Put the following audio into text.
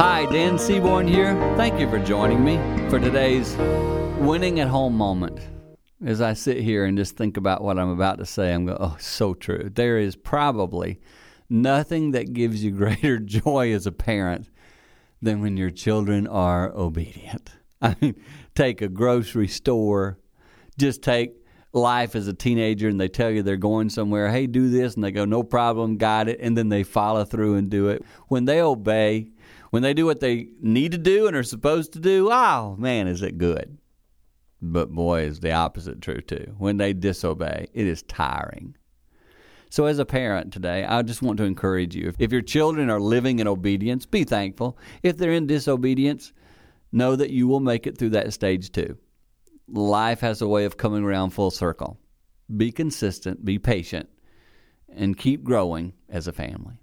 Hi, Dan Seaborn here. Thank you for joining me for today's winning at home moment. As I sit here and just think about what I'm about to say, I'm going, oh, so true. There is probably nothing that gives you greater joy as a parent than when your children are obedient. I mean, take a grocery store, just take life as a teenager and they tell you they're going somewhere, hey, do this, and they go, no problem, got it, and then they follow through and do it. When they obey, when they do what they need to do and are supposed to do, oh man, is it good. But boy, is the opposite true too. When they disobey, it is tiring. So, as a parent today, I just want to encourage you if your children are living in obedience, be thankful. If they're in disobedience, know that you will make it through that stage too. Life has a way of coming around full circle. Be consistent, be patient, and keep growing as a family.